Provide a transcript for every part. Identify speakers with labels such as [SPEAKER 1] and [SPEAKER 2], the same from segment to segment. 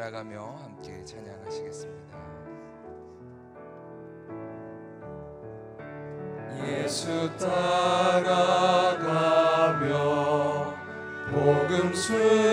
[SPEAKER 1] 따라가며 함께 찬양하시겠습니다. 예수 따라가며 복음 순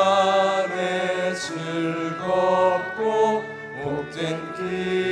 [SPEAKER 1] 안에 즐겁고 복된 길.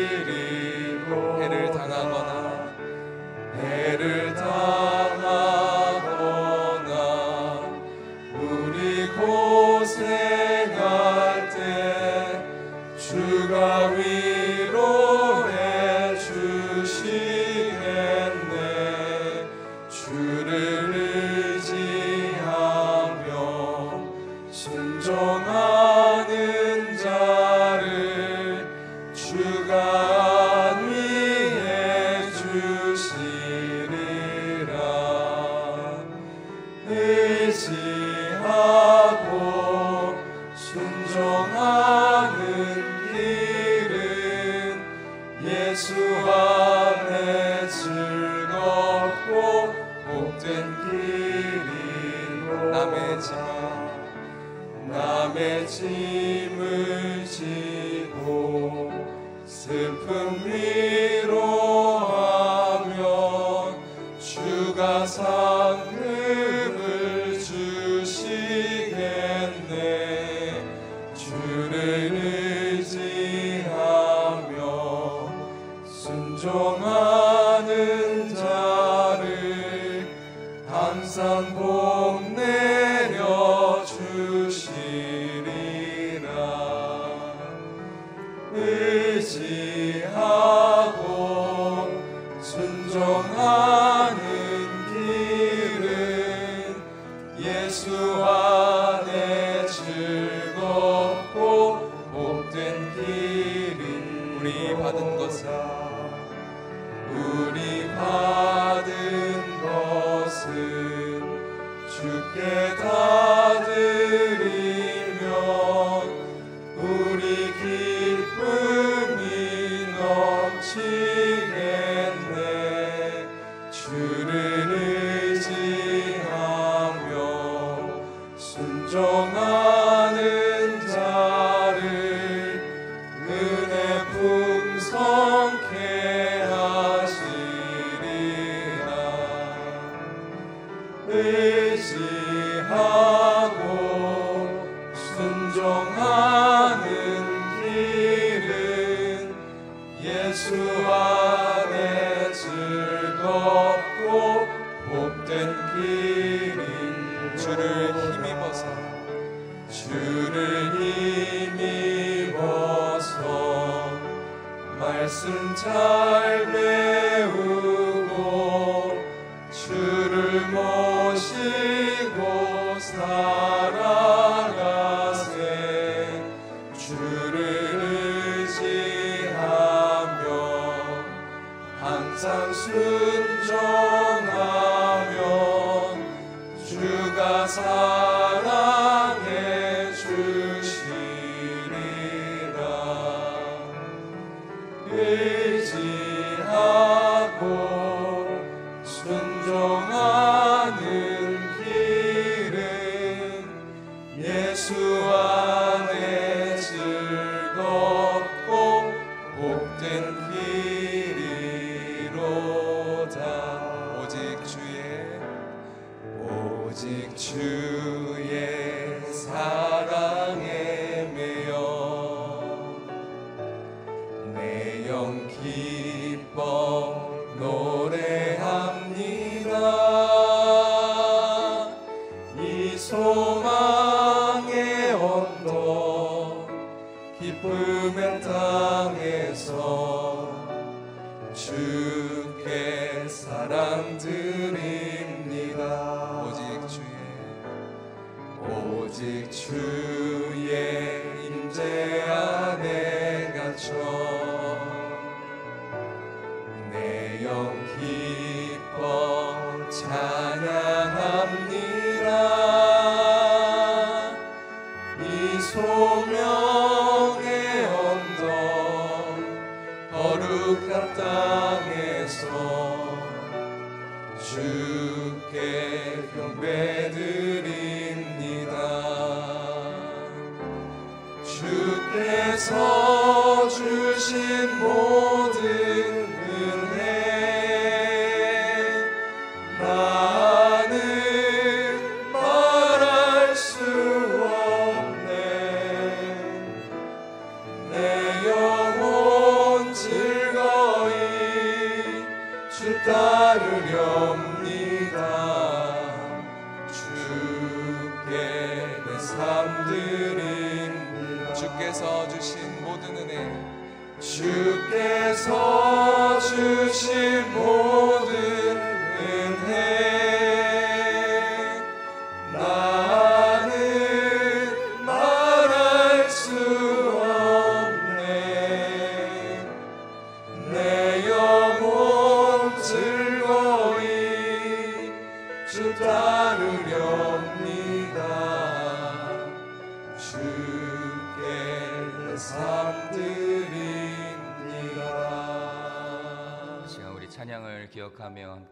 [SPEAKER 1] live. Amen. 기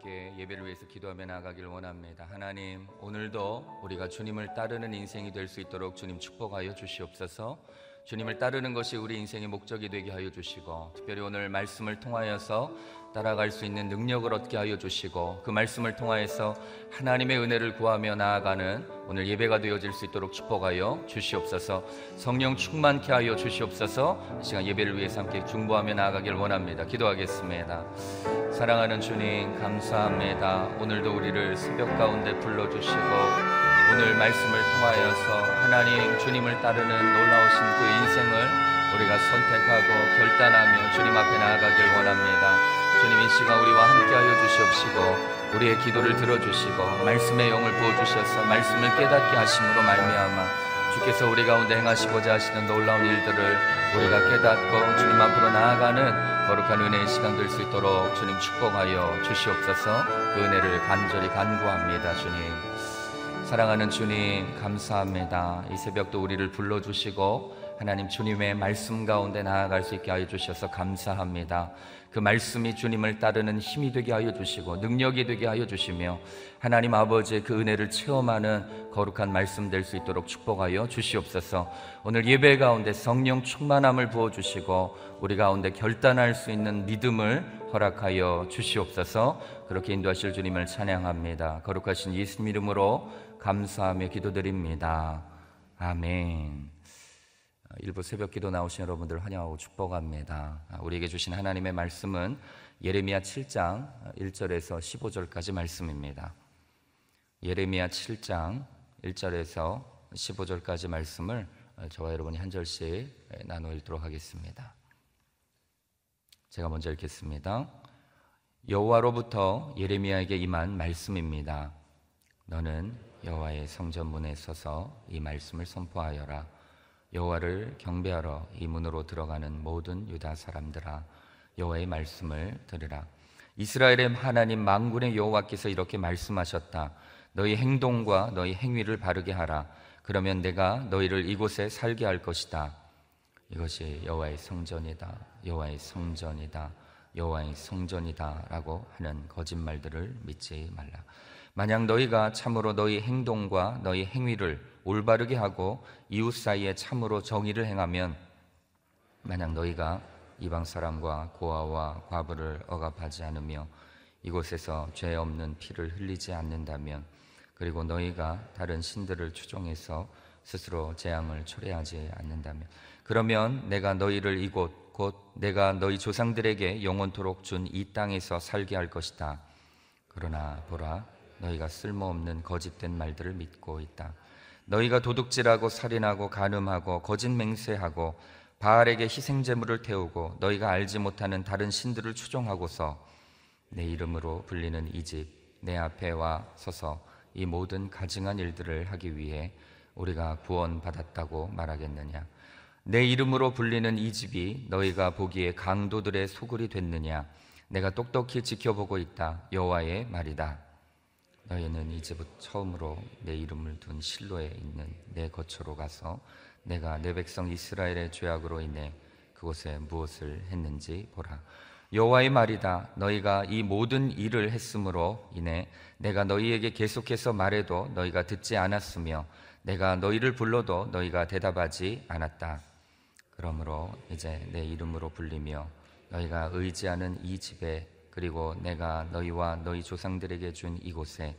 [SPEAKER 2] 함께 예배를 위해서 기도하며 나가길 원합니다. 하나님, 오늘도 우리가 주님을 따르는 인생이 될 수 있도록 주님 축복하여 주시옵소서. 주님을 따르는 것이 우리 인생의 목적이 되게 하여 주시고, 특별히 오늘 말씀을 통하여서 따라갈 수 있는 능력을 얻게 하여 주시고, 그 말씀을 통하여서 하나님의 은혜를 구하며 나아가는 오늘 예배가 되어질 수 있도록 축복하여 주시옵소서. 성령 충만케 하여 주시옵소서. 이 시간 예배를 위해서 함께 중보하며 나아가길 원합니다. 기도하겠습니다. 사랑하는 주님 감사합니다. 오늘도 우리를 새벽 가운데 불러주시고 오늘 말씀을 통하여서 하나님 주님을 따르는 놀라우신 그 인생을 우리가 선택하고 결단하며 주님 앞에 나아가길 원합니다. 주님 이 시간 우리와 함께하여 주시옵시고 우리의 기도를 들어주시고 말씀의 영을 부어주셔서 말씀을 깨닫게 하심으로 말미암아 주께서 우리 가운데 행하시고자 하시는 놀라운 일들을 우리가 깨닫고 주님 앞으로 나아가는 거룩한 은혜의 시간 될 수 있도록 주님 축복하여 주시옵소서 그 은혜를 간절히 간구합니다 주님 사랑하는 주님 감사합니다 이 새벽도 우리를 불러주시고 하나님 주님의 말씀 가운데 나아갈 수 있게 하여 주셔서 감사합니다 그 말씀이 주님을 따르는 힘이 되게 하여 주시고 능력이 되게 하여 주시며 하나님 아버지의 그 은혜를 체험하는 거룩한 말씀 될 수 있도록 축복하여 주시옵소서. 오늘 예배 가운데 성령 충만함을 부어 주시고 우리 가운데 결단할 수 있는 믿음을 허락하여 주시옵소서. 그렇게 인도하실 주님을 찬양합니다. 거룩하신 예수님 이름으로 감사하며 기도드립니다. 아멘. 일부 새벽 기도 나오신 여러분들 환영하고 축복합니다. 우리에게 주신 하나님의 말씀은 예레미야 7장 1절에서 15절까지 말씀입니다. 예레미야 7장 1절에서 15절까지 말씀을 저와 여러분이 한 절씩 나누어 읽도록 하겠습니다. 제가 먼저 읽겠습니다. 여호와로부터 예레미야에게 임한 말씀입니다. 너는 여호와의 성전문에 서서 이 말씀을 선포하여라. 여호와를 경배하러 이 문으로 들어가는 모든 유다 사람들아 여호와의 말씀을 들으라. 이스라엘의 하나님 만군의 여호와께서 이렇게 말씀하셨다. 너희 행동과 너희 행위를 바르게 하라. 그러면 내가 너희를 이곳에 살게 할 것이다. 이것이 여호와의 성전이다. 여호와의 성전이다. 여호와의 성전이다라고 하는 거짓말들을 믿지 말라. 만약 너희가 참으로 너희 행동과 너희 행위를 올바르게 하고 이웃 사이에 참으로 정의를 행하면 만약 너희가 이방 사람과 고아와 과부를 억압하지 않으며 이곳에서 죄 없는 피를 흘리지 않는다면 그리고 너희가 다른 신들을 추종해서 스스로 재앙을 초래하지 않는다면 그러면 내가 너희를 이곳 곧 내가 너희 조상들에게 영원토록 준 이 땅에서 살게 할 것이다. 그러나 보라 너희가 쓸모없는 거짓된 말들을 믿고 있다. 너희가 도둑질하고 살인하고 간음하고 거짓 맹세하고 바알에게 희생 제물을 태우고 너희가 알지 못하는 다른 신들을 추종하고서 내 이름으로 불리는 이 집 내 앞에 와 서서 이 모든 가증한 일들을 하기 위해 우리가 구원받았다고 말하겠느냐? 내 이름으로 불리는 이 집이 너희가 보기에 강도들의 소굴이 됐느냐? 내가 똑똑히 지켜보고 있다. 여호와의 말이다 너희는 이제부터 처음으로 내 이름을 둔 실로에 있는 내 거처로 가서 내가 내 백성 이스라엘의 죄악으로 인해 그곳에 무엇을 했는지 보라. 여호와의 말이다. 너희가 이 모든 일을 했으므로 인해 내가 너희에게 계속해서 말해도 너희가 듣지 않았으며 내가 너희를 불러도 너희가 대답하지 않았다. 그러므로 이제 내 이름으로 불리며 너희가 의지하는 이 집에 그리고 내가 너희와 너희 조상들에게 준 이곳에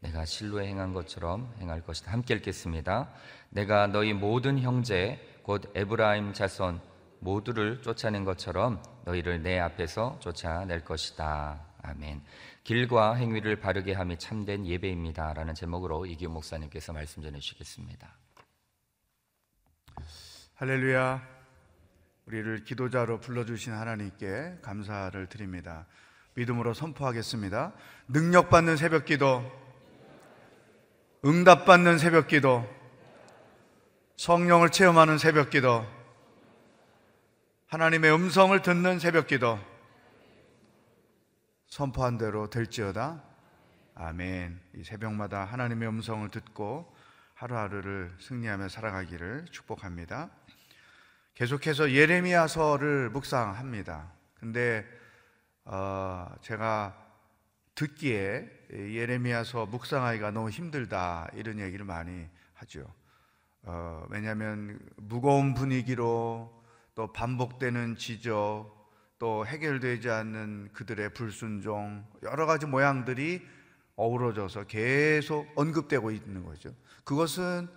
[SPEAKER 2] 내가 실로에 행한 것처럼 행할 것이다. 함께 읽겠습니다. 내가 너희 모든 형제 곧 에브라임 자손 모두를 쫓아낸 것처럼 너희를 내 앞에서 쫓아낼 것이다. 아멘. 길과 행위를 바르게 함이 참된 예배입니다라는 제목으로 이기호 목사님께서 말씀 전해 주시겠습니다.
[SPEAKER 3] 할렐루야. 우리를 기도자로 불러 주신 하나님께 감사를 드립니다. 믿음으로 선포하겠습니다. 능력받는 새벽 기도, 응답받는 새벽 기도, 성령을 체험하는 새벽 기도, 하나님의 음성을 듣는 새벽 기도, 선포한 대로 될지어다. 아멘. 이 새벽마다 하나님의 음성을 듣고 하루하루를 승리하며 살아가기를 축복합니다. 계속해서 예레미야서를 묵상합니다. 근데 어, 제가 듣기에 예레미야서 묵상하기가 너무 힘들다 이런 얘기를 많이 하죠. 어, 왜냐하면 무거운 분위기로 또 반복되는 지적 또 해결되지 않는 그들의 불순종 여러 가지 모양들이 어우러져서 계속 언급되고 있는 거죠. 그것은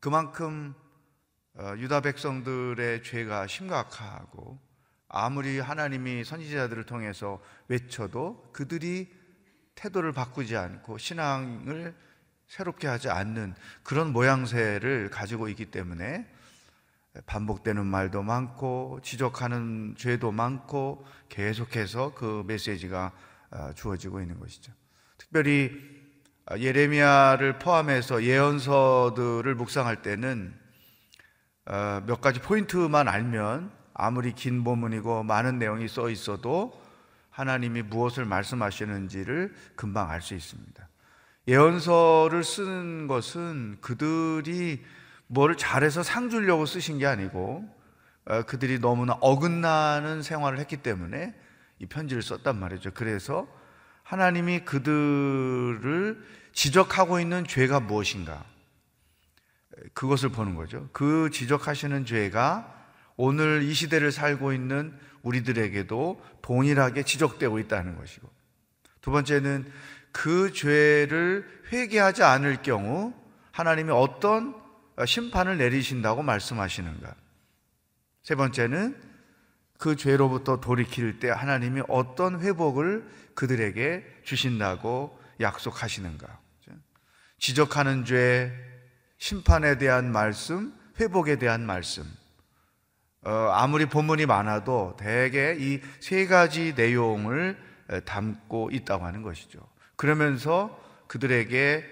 [SPEAKER 3] 그만큼 어, 유다 백성들의 죄가 심각하고 아무리 하나님이 선지자들을 통해서 외쳐도 그들이 태도를 바꾸지 않고 신앙을 새롭게 하지 않는 그런 모양새를 가지고 있기 때문에 반복되는 말도 많고 지적하는 죄도 많고 계속해서 그 메시지가 어, 주어지고 있는 것이죠. 특별히 어, 예레미야를 포함해서 예언서들을 묵상할 때는 어, 몇 가지 포인트만 알면 아무리 긴 본문이고 많은 내용이 써 있어도 하나님이 무엇을 말씀하시는지를 금방 알 수 있습니다. 예언서를 쓰는 것은 그들이 뭐를 잘해서 상 주려고 쓰신 게 아니고 어, 그들이 너무나 어긋나는 생활을 했기 때문에 이 편지를 썼단 말이죠. 그래서 하나님이 그들을 지적하고 있는 죄가 무엇인가? 그것을 보는 거죠. 그 지적하시는 죄가 오늘 이 시대를 살고 있는 우리들에게도 동일하게 지적되고 있다는 것이고 두 번째는 그 죄를 회개하지 않을 경우 하나님이 어떤 심판을 내리신다고 말씀하시는가. 세 번째는 그 죄로부터 돌이킬 때 하나님이 어떤 회복을 그들에게 주신다고 약속하시는가. 지적하는 죄, 심판에 대한 말씀, 회복에 대한 말씀. 어, 아무리 본문이 많아도 대개 이 세 가지 내용을 담고 있다고 하는 것이죠. 그러면서 그들에게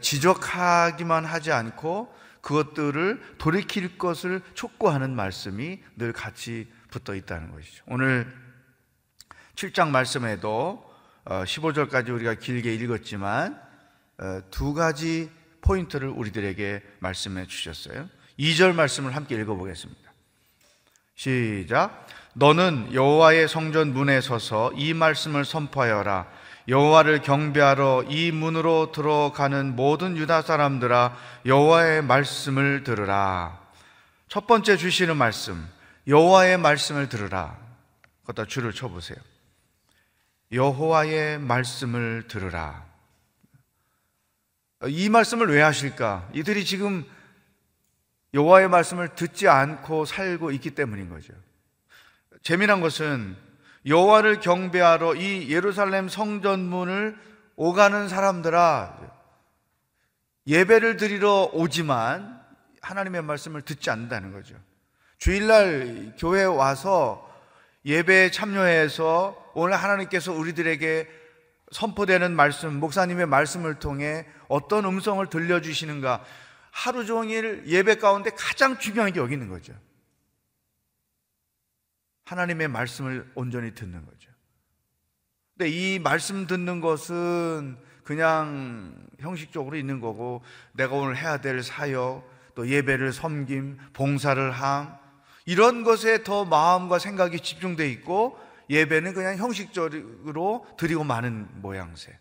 [SPEAKER 3] 지적하기만 하지 않고 그것들을 돌이킬 것을 촉구하는 말씀이 늘 같이 붙어 있다는 것이죠. 오늘 7장 말씀에도 15절까지 어, 우리가 길게 읽었지만 어, 두 가지 포인트를 우리들에게 말씀해 주셨어요. 2절 말씀을 함께 읽어보겠습니다. 시작. 너는 여호와의 성전 문에 서서 이 말씀을 선포하여라. 여호와를 경배하러 이 문으로 들어가는 모든 유다 사람들아 여호와의 말씀을 들으라. 첫 번째 주시는 말씀, 여호와의 말씀을 들으라. 갖다 줄을 쳐 보세요. 여호와의 말씀을 들으라. 이 말씀을 왜 하실까? 이들이 지금 여호와의 말씀을 듣지 않고 살고 있기 때문인 거죠. 재미난 것은 여호와를 경배하러 이 예루살렘 성전문을 오가는 사람들아 예배를 드리러 오지만 하나님의 말씀을 듣지 않는다는 거죠. 주일날 교회에 와서 예배에 참여해서 오늘 하나님께서 우리들에게 선포되는 말씀, 목사님의 말씀을 통해 어떤 음성을 들려주시는가 하루 종일 예배 가운데 가장 중요한 게 여기 있는 거죠. 하나님의 말씀을 온전히 듣는 거죠. 근데 이 말씀 듣는 것은 그냥 형식적으로 있는 거고 내가 오늘 해야 될 사역, 또 예배를 섬김, 봉사를 함 이런 것에 더 마음과 생각이 집중돼 있고 예배는 그냥 형식적으로 드리고 마는 모양새.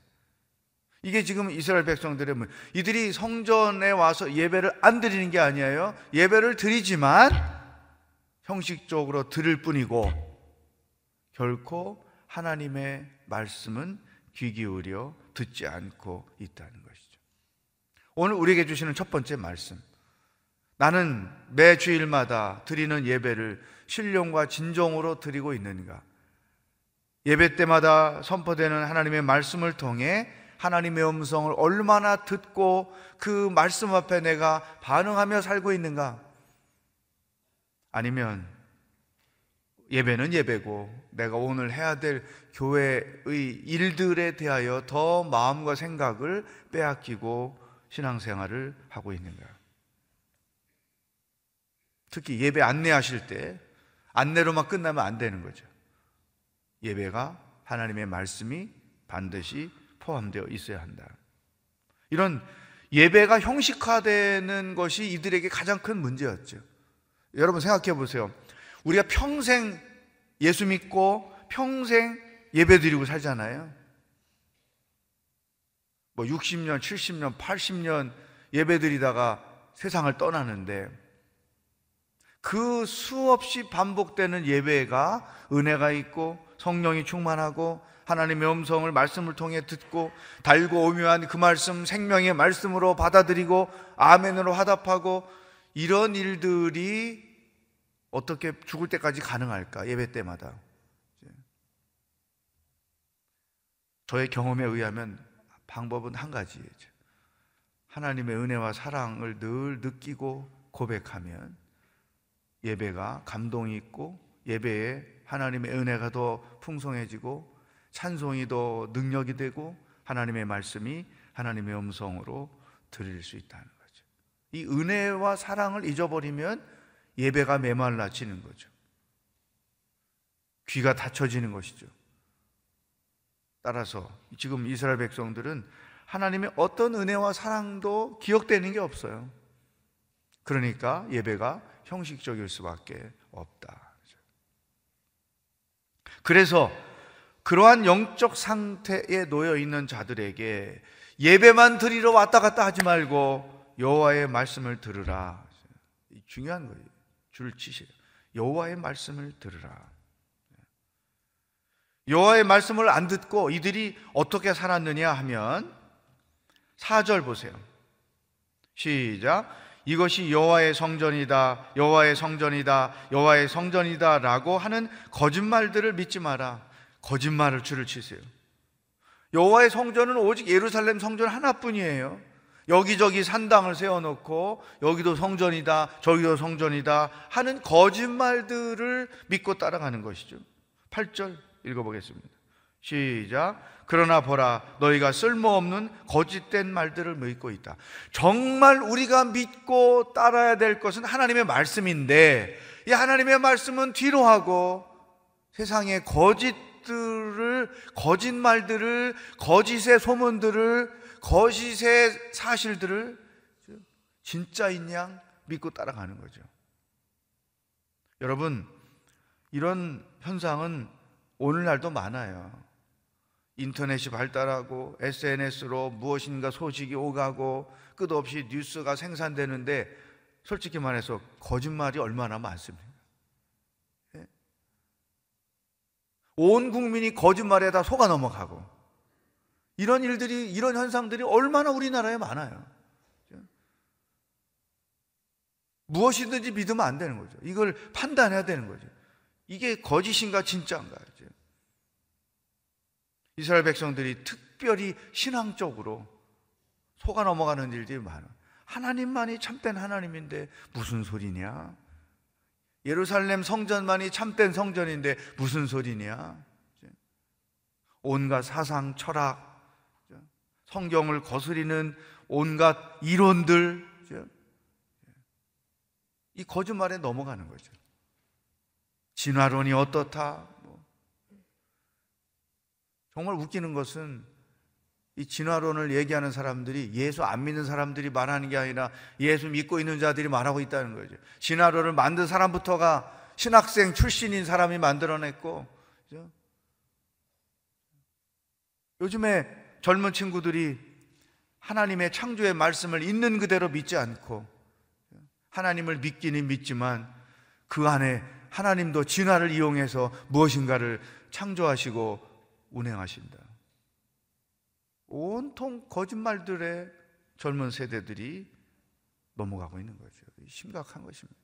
[SPEAKER 3] 이게 지금 이스라엘 백성들의 문. 이들이 성전에 와서 예배를 안 드리는 게 아니에요. 예배를 드리지만 형식적으로 드릴 뿐이고 결코 하나님의 말씀은 귀 기울여 듣지 않고 있다는 것이죠. 오늘 우리에게 주시는 첫 번째 말씀. 나는 매 주일마다 드리는 예배를 신령과 진정으로 드리고 있는가? 예배 때마다 선포되는 하나님의 말씀을 통해 하나님의 음성을 얼마나 듣고 그 말씀 앞에 내가 반응하며 살고 있는가? 아니면 예배는 예배고 내가 오늘 해야 될 교회의 일들에 대하여 더 마음과 생각을 빼앗기고 신앙생활을 하고 있는가? 특히 예배 안내하실 때 안내로만 끝나면 안 되는 거죠. 예배가 하나님의 말씀이 반드시 포함되어 있어야 한다. 이런 예배가 형식화되는 것이 이들에게 가장 큰 문제였죠. 여러분 생각해 보세요. 우리가 평생 예수 믿고 평생 예배 드리고 살잖아요. 뭐 60년, 70년, 80년 예배 드리다가 세상을 떠나는데 그 수없이 반복되는 예배가 은혜가 있고 성령이 충만하고 하나님의 음성을 말씀을 통해 듣고 달고 오묘한 그 말씀 생명의 말씀으로 받아들이고 아멘으로 화답하고 이런 일들이 어떻게 죽을 때까지 가능할까 예배 때마다 저의 경험에 의하면 방법은 한 가지예요. 하나님의 은혜와 사랑을 늘 느끼고 고백하면 예배가 감동이 있고 예배에 하나님의 은혜가 더 풍성해지고 찬송이 더 능력이 되고 하나님의 말씀이 하나님의 음성으로 들릴 수 있다는 거죠. 이 은혜와 사랑을 잊어버리면 예배가 메말라지는 거죠. 귀가 닫혀지는 것이죠. 따라서 지금 이스라엘 백성들은 하나님의 어떤 은혜와 사랑도 기억되는 게 없어요. 그러니까 예배가 형식적일 수밖에 없다. 그래서 그러한 영적 상태에 놓여 있는 자들에게 예배만 드리러 왔다 갔다 하지 말고 여호와의 말씀을 들으라. 중요한 거예요. 줄 치세요. 여호와의 말씀을 들으라. 여호와의 말씀을 안 듣고 이들이 어떻게 살았느냐 하면 4절 보세요. 시작. 이것이 여호와의 성전이다. 여호와의 성전이다. 여호와의 성전이다라고 하는 거짓말들을 믿지 마라. 거짓말을 줄을 치세요. 여호와의 성전은 오직 예루살렘 성전 하나뿐이에요. 여기저기 산당을 세워놓고 여기도 성전이다, 저기도 성전이다 하는 거짓말들을 믿고 따라가는 것이죠. 8절 읽어보겠습니다. 시작. 그러나 보라, 너희가 쓸모없는 거짓된 말들을 믿고 있다. 정말 우리가 믿고 따라야 될 것은 하나님의 말씀인데, 이 하나님의 말씀은 뒤로 하고 세상의 거짓 들을, 거짓말들을, 거짓의 소문들을, 거짓의 사실들을 진짜인 양 믿고 따라가는 거죠. 여러분, 이런 현상은 오늘날도 많아요. 인터넷이 발달하고 SNS로 무엇인가 소식이 오가고 끝없이 뉴스가 생산되는데 솔직히 말해서 거짓말이 얼마나 많습니까? 예? 온 국민이 거짓말에 다 속아 넘어가고 이런 일들이 이런 현상들이 얼마나 우리나라에 많아요. 무엇이든지 믿으면 안 되는 거죠. 이걸 판단해야 되는 거죠. 이게 거짓인가 진짜인가. 이스라엘 백성들이 특별히 신앙적으로 속아 넘어가는 일들이 많아. 하나님만이 참된 하나님인데 무슨 소리냐? 예루살렘 성전만이 참된 성전인데 무슨 소리냐? 온갖 사상, 철학, 성경을 거스리는 온갖 이론들, 이 거짓말에 넘어가는 거죠. 진화론이 어떻다? 뭐. 정말 웃기는 것은 이 진화론을 얘기하는 사람들이 예수 안 믿는 사람들이 말하는 게 아니라 예수 믿고 있는 자들이 말하고 있다는 거죠. 진화론을 만든 사람부터가 신학생 출신인 사람이 만들어냈고, 그죠? 요즘에 젊은 친구들이 하나님의 창조의 말씀을 있는 그대로 믿지 않고 하나님을 믿기는 믿지만 그 안에 하나님도 진화를 이용해서 무엇인가를 창조하시고 운행하신다. 온통 거짓말들의 젊은 세대들이 넘어가고 있는 거죠. 심각한 것입니다.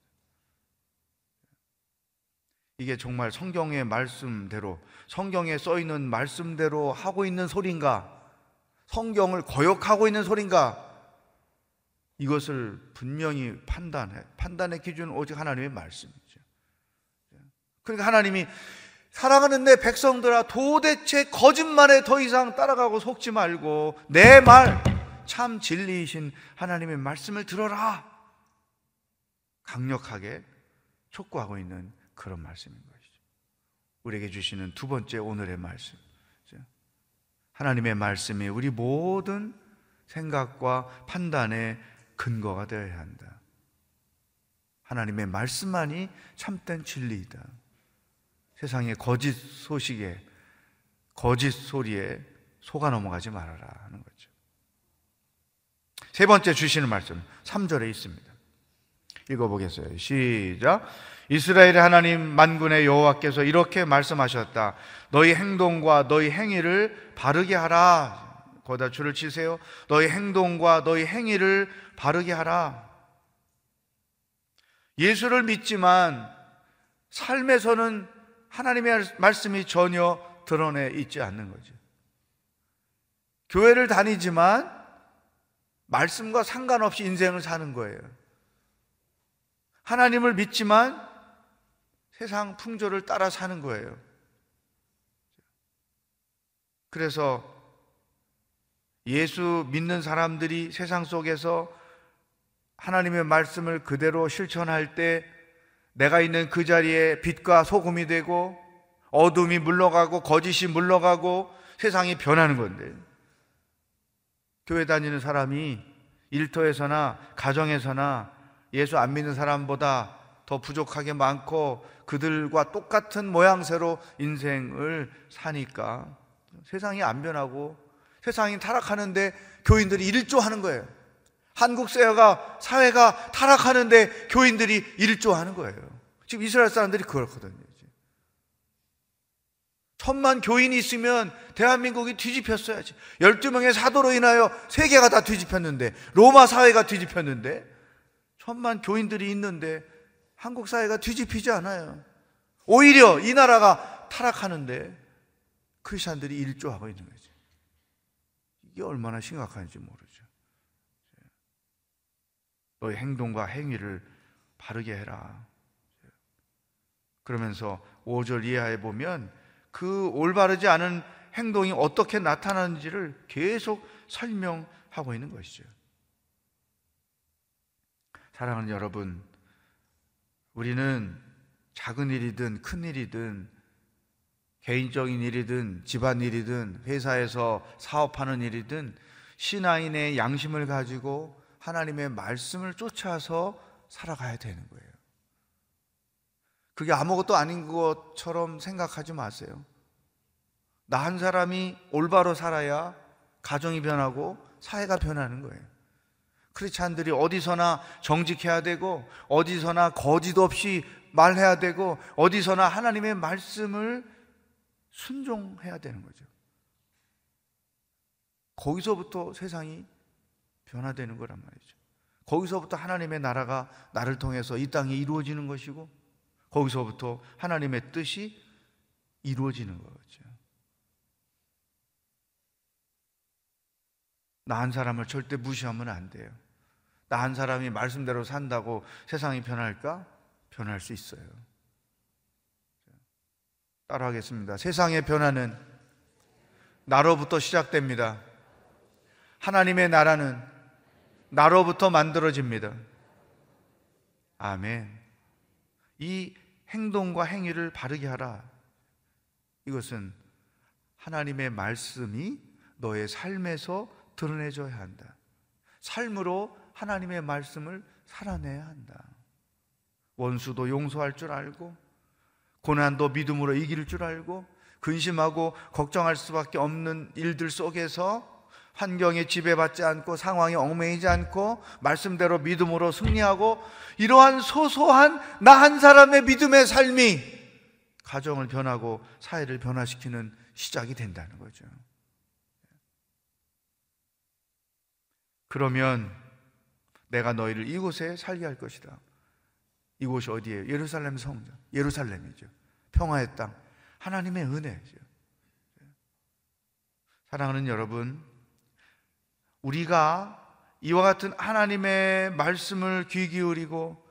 [SPEAKER 3] 이게 정말 성경의 말씀대로, 성경에 써 있는 말씀대로 하고 있는 소린가? 성경을 거역하고 있는 소린가? 이것을 분명히 판단해. 판단의 기준은 오직 하나님의 말씀이죠. 그러니까 하나님이 사랑하는 내 백성들아 도대체 거짓말에 더 이상 따라가고 속지 말고 내 말 참 진리이신 하나님의 말씀을 들어라. 강력하게 촉구하고 있는 그런 말씀인 것이죠. 우리에게 주시는 두 번째 오늘의 말씀. 하나님의 말씀이 우리 모든 생각과 판단의 근거가 되어야 한다. 하나님의 말씀만이 참된 진리이다. 세상의 거짓 소식에, 거짓 소리에 속아 넘어가지 말아라 하는 거죠. 세 번째 주시는 말씀, 3절에 있습니다. 읽어보겠어요. 시작. 이스라엘의 하나님 만군의 여호와께서 이렇게 말씀하셨다. 너희 행동과 너희 행위를 바르게 하라. 거기다 줄을 치세요. 너희 행동과 너희 행위를 바르게 하라. 예수를 믿지만 삶에서는 하나님의 말씀이 전혀 드러내 있지 않는 거죠. 교회를 다니지만 말씀과 상관없이 인생을 사는 거예요. 하나님을 믿지만 세상 풍조를 따라 사는 거예요. 그래서 예수 믿는 사람들이 세상 속에서 하나님의 말씀을 그대로 실천할 때 내가 있는 그 자리에 빛과 소금이 되고 어둠이 물러가고 거짓이 물러가고 세상이 변하는 건데 교회 다니는 사람이 일터에서나 가정에서나 예수 안 믿는 사람보다 더 부족하게 많고 그들과 똑같은 모양새로 인생을 사니까 세상이 안 변하고 세상이 타락하는데 교인들이 일조하는 거예요. 한국 사회가 사회가 타락하는데 교인들이 일조하는 거예요. 지금 이스라엘 사람들이 그렇거든요. 천만 교인이 있으면 대한민국이 뒤집혔어야지. 12명의 사도로 인하여 세계가 다 뒤집혔는데, 로마 사회가 뒤집혔는데, 천만 교인들이 있는데, 한국 사회가 뒤집히지 않아요. 오히려 이 나라가 타락하는데 크리스천들이 일조하고 있는 거죠. 이게 얼마나 심각한지 모르죠. 너의 행동과 행위를 바르게 해라. 그러면서 5절 이하에 보면 그 올바르지 않은 행동이 어떻게 나타나는지를 계속 설명하고 있는 것이죠. 사랑하는 여러분, 우리는 작은 일이든 큰 일이든 개인적인 일이든 집안 일이든 회사에서 사업하는 일이든 신앙인의 양심을 가지고 하나님의 말씀을 쫓아서 살아가야 되는 거예요. 그게 아무것도 아닌 것처럼 생각하지 마세요. 나 한 사람이 올바로 살아야 가정이 변하고 사회가 변하는 거예요. 크리스찬들이 어디서나 정직해야 되고 어디서나 거짓 없이 말해야 되고 어디서나 하나님의 말씀을 순종해야 되는 거죠. 거기서부터 세상이 변화되는 거란 말이죠. 거기서부터 하나님의 나라가 나를 통해서 이 땅에 이루어지는 것이고 거기서부터 하나님의 뜻이 이루어지는 거죠. 나 한 사람을 절대 무시하면 안 돼요. 나 한 사람이 말씀대로 산다고 세상이 변할까? 변할 수 있어요. 따라하겠습니다. 세상의 변화는 나로부터 시작됩니다. 하나님의 나라는 나로부터 만들어집니다. 아멘. 이 행동과 행위를 바르게 하라. 이것은 하나님의 말씀이 너의 삶에서 드러내줘야 한다. 삶으로 하나님의 말씀을 살아내야 한다. 원수도 용서할 줄 알고, 고난도 믿음으로 이길 줄 알고, 근심하고 걱정할 수밖에 없는 일들 속에서 환경에 지배받지 않고 상황에 얽매이지 않고 말씀대로 믿음으로 승리하고 이러한 소소한 나 한 사람의 믿음의 삶이 가정을 변하고 사회를 변화시키는 시작이 된다는 거죠. 그러면 내가 너희를 이곳에 살게 할 것이다. 이곳이 어디예요? 예루살렘 성전. 예루살렘이죠. 평화의 땅. 하나님의 은혜죠. 사랑하는 여러분, 우리가 이와 같은 하나님의 말씀을 귀 기울이고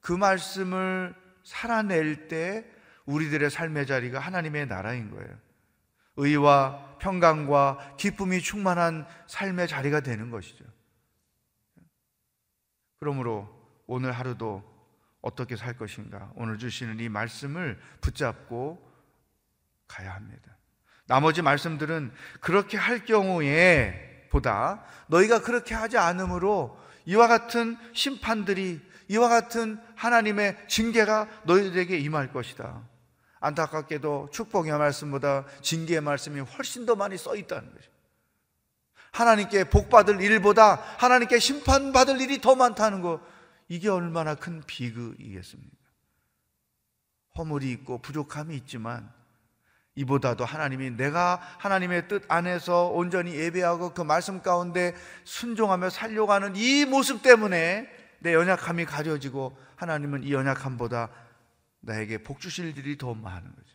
[SPEAKER 3] 그 말씀을 살아낼 때 우리들의 삶의 자리가 하나님의 나라인 거예요. 의와 평강과 기쁨이 충만한 삶의 자리가 되는 것이죠. 그러므로 오늘 하루도 어떻게 살 것인가? 오늘 주시는 이 말씀을 붙잡고 가야 합니다. 나머지 말씀들은 그렇게 할 경우에 보다 너희가 그렇게 하지 않으므로 이와 같은 심판들이 이와 같은 하나님의 징계가 너희들에게 임할 것이다. 안타깝게도 축복의 말씀보다 징계의 말씀이 훨씬 더 많이 써 있다는 거죠. 하나님께 복 받을 일보다 하나님께 심판 받을 일이 더 많다는 거 이게 얼마나 큰 비극이겠습니까? 허물이 있고 부족함이 있지만 이보다도 하나님이 내가 하나님의 뜻 안에서 온전히 예배하고 그 말씀 가운데 순종하며 살려고 하는 이 모습 때문에 내 연약함이 가려지고 하나님은 이 연약함보다 나에게 복 주실 일이 더 많은 거죠.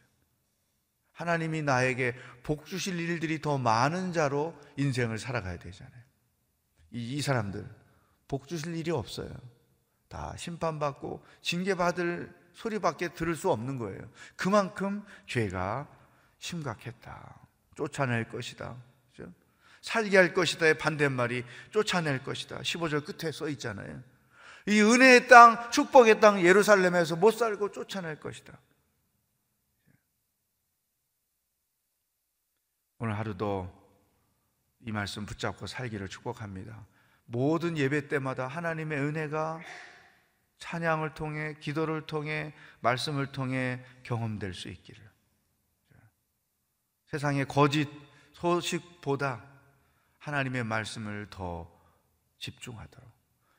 [SPEAKER 3] 하나님이 나에게 복 주실 일들이 더 많은 자로 인생을 살아가야 되잖아요. 이, 이 사람들 복 주실 일이 없어요. 다 심판받고 징계받을 소리밖에 들을 수 없는 거예요. 그만큼 죄가 심각했다. 쫓아낼 것이다. 살게 할 것이다의 반대말이 쫓아낼 것이다. 15절 끝에 써 있잖아요. 이 은혜의 땅, 축복의 땅 예루살렘에서 못 살고 쫓아낼 것이다. 오늘 하루도 이 말씀 붙잡고 살기를 축복합니다. 모든 예배 때마다 하나님의 은혜가 찬양을 통해, 기도를 통해, 말씀을 통해 경험될 수 있기를. 세상의 거짓 소식보다 하나님의 말씀을 더 집중하도록.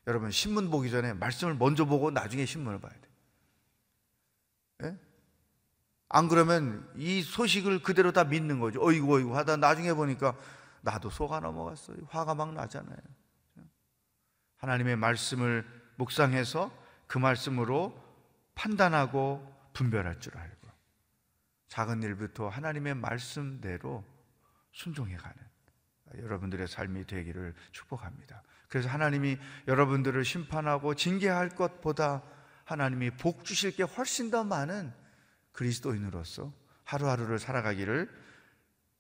[SPEAKER 3] 여러분, 신문 보기 전에 말씀을 먼저 보고 나중에 신문을 봐야 돼. 예? 안 그러면 이 소식을 그대로 다 믿는 거죠. 어이구, 어이구 하다 나중에 보니까 나도 속아 넘어갔어요. 화가 막 나잖아요. 하나님의 말씀을 묵상해서 그 말씀으로 판단하고 분별할 줄 알고 작은 일부터 하나님의 말씀대로 순종해 가는 여러분들의 삶이 되기를 축복합니다. 그래서 하나님이 여러분들을 심판하고 징계할 것보다 하나님이 복 주실 게 훨씬 더 많은 그리스도인으로서 하루하루를 살아가기를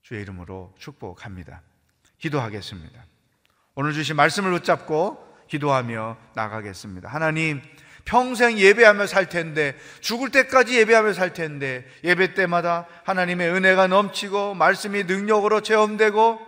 [SPEAKER 3] 주의 이름으로 축복합니다. 기도하겠습니다. 오늘 주신 말씀을 붙잡고 기도하며 나가겠습니다. 하나님, 평생 예배하며 살 텐데 죽을 때까지 예배하며 살 텐데 예배 때마다 하나님의 은혜가 넘치고 말씀이 능력으로 체험되고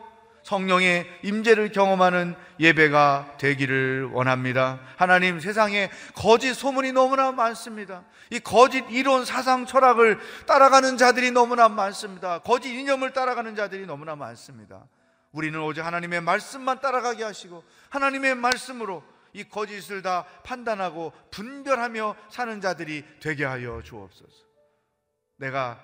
[SPEAKER 3] 성령의 임재를 경험하는 예배가 되기를 원합니다. 하나님 세상에 거짓 소문이 너무나 많습니다. 이 거짓 이론 사상 철학을 따라가는 자들이 너무나 많습니다. 거짓 이념을 따라가는 자들이 너무나 많습니다. 우리는 오직 하나님의 말씀만 따라가게 하시고 하나님의 말씀으로 이 거짓을 다 판단하고 분별하며 사는 자들이 되게 하여 주옵소서. 내가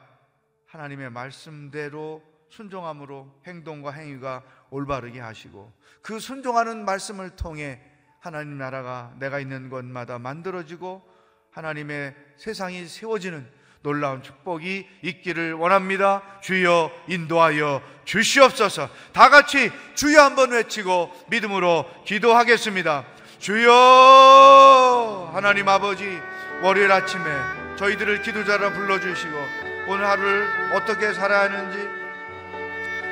[SPEAKER 3] 하나님의 말씀대로 순종함으로 행동과 행위가 올바르게 하시고 그 순종하는 말씀을 통해 하나님 나라가 내가 있는 곳마다 만들어지고 하나님의 세상이 세워지는 놀라운 축복이 있기를 원합니다. 주여 인도하여 주시옵소서. 다 같이 주여 한번 외치고 믿음으로 기도하겠습니다. 주여 하나님 아버지 월요일 아침에 저희들을 기도자로 불러주시고 오늘 하루를 어떻게 살아야 하는지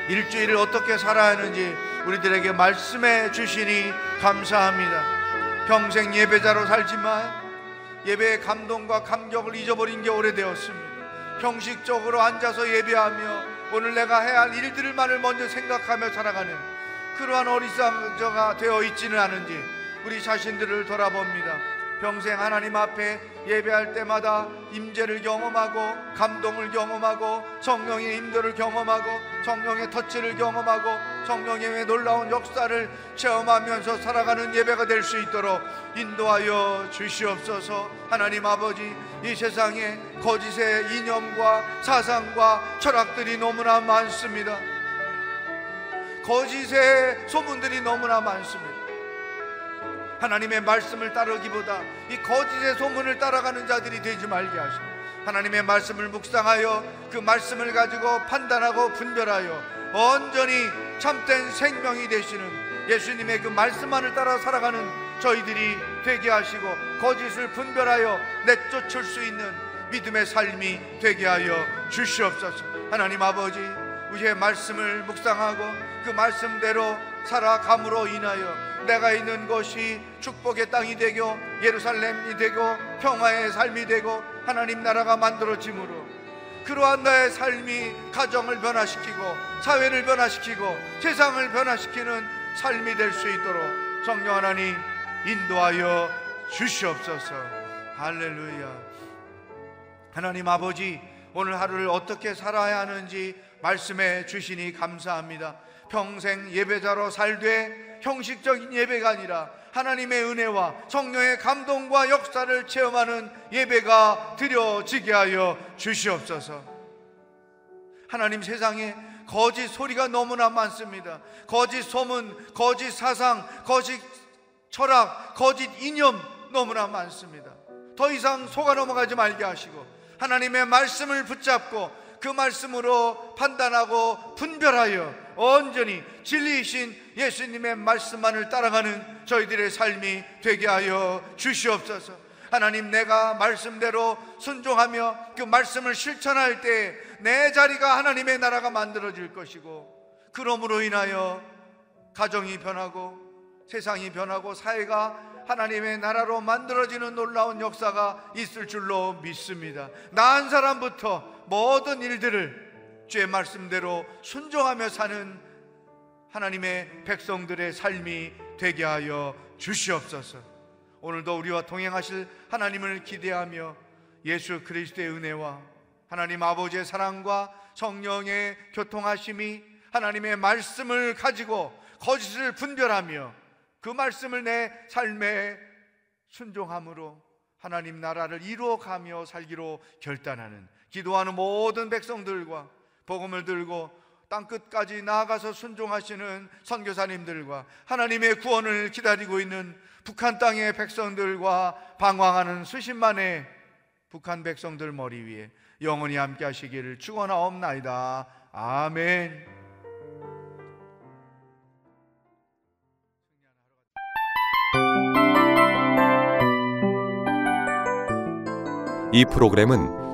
[SPEAKER 3] 일주일을 어떻게 살아야 하는지 우리들에게 말씀해 주시니 감사합니다. 평생 예배자로 살지만 예배의 감동과 감격을 잊어버린 게 오래되었습니다. 형식적으로 앉아서 예배하며 오늘 내가 해야 할 일들만을 먼저 생각하며 살아가는 그러한 어리석어가 되어 있지는 않은지 우리 자신들을 돌아봅니다. 평생 하나님 앞에 예배할 때마다 임재를 경험하고 감동을 경험하고 성령의 임도를 경험하고 성령의 터치를 경험하고 성령의 놀라운 역사를 체험하면서 살아가는 예배가 될 수 있도록 인도하여 주시옵소서. 하나님 아버지 이 세상에 거짓의 이념과 사상과 철학들이 너무나 많습니다. 거짓의 소문들이 너무나 많습니다 하나님의 말씀을 따르기보다 이 거짓의 소문을 따라가는 자들이 되지 말게 하시고 하나님의 말씀을 묵상하여 그 말씀을 가지고 판단하고 분별하여 온전히 참된 생명이 되시는 예수님의 그 말씀만을 따라 살아가는 저희들이 되게 하시고 거짓을 분별하여 내쫓을 수 있는 믿음의 삶이 되게 하여 주시옵소서. 하나님 아버지 우리의 말씀을 묵상하고 그 말씀대로 살아감으로 인하여 내가 있는 것이 축복의 땅이 되고 예루살렘이 되고 평화의 삶이 되고 하나님 나라가 만들어짐으로 그러한 나의 삶이 가정을 변화시키고 사회를 변화시키고 세상을 변화시키는 삶이 될 수 있도록 성령 하나님 인도하여 주시옵소서. 할렐루야. 하나님 아버지 오늘 하루를 어떻게 살아야 하는지 말씀해 주시니 감사합니다. 평생 예배자로 살되 형식적인 예배가 아니라 하나님의 은혜와 성령의 감동과 역사를 체험하는 예배가 드려지게 하여 주시옵소서. 하나님 세상에 거짓 소리가 너무나 많습니다. 거짓 소문, 거짓 사상, 거짓 철학, 거짓 이념 너무나 많습니다. 더 이상 속아 넘어가지 말게 하시고 하나님의 말씀을 붙잡고 그 말씀으로 판단하고 분별하여 온전히 진리이신 예수님의 말씀만을 따라가는 저희들의 삶이 되게 하여 주시옵소서. 하나님 내가 말씀대로 순종하며 그 말씀을 실천할 때 내 자리가 하나님의 나라가 만들어질 것이고 그러므로 인하여 가정이 변하고 세상이 변하고 사회가 하나님의 나라로 만들어지는 놀라운 역사가 있을 줄로 믿습니다. 나 한 사람부터 모든 일들을 주의 말씀대로 순종하며 사는 하나님의 백성들의 삶이 되게 하여 주시옵소서. 오늘도 우리와 동행하실 하나님을 기대하며 예수 그리스도의 은혜와 하나님 아버지의 사랑과 성령의 교통하심이 하나님의 말씀을 가지고 거짓을 분별하며 그 말씀을 내 삶에 순종함으로 하나님 나라를 이루어가며 살기로 결단하는 기도하는 모든 백성들과 복음을 들고 땅 끝까지 나아가서 순종하시는 선교사님들과 하나님의 구원을 기다리고 있는 북한 땅의 백성들과 방황하는 수십만의 북한 백성들 머리 위에 영원히 함께 하시기를 축원하옵나이다. 아멘.
[SPEAKER 4] 이 프로그램은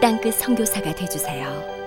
[SPEAKER 5] 땅끝 선교사가 되주세요.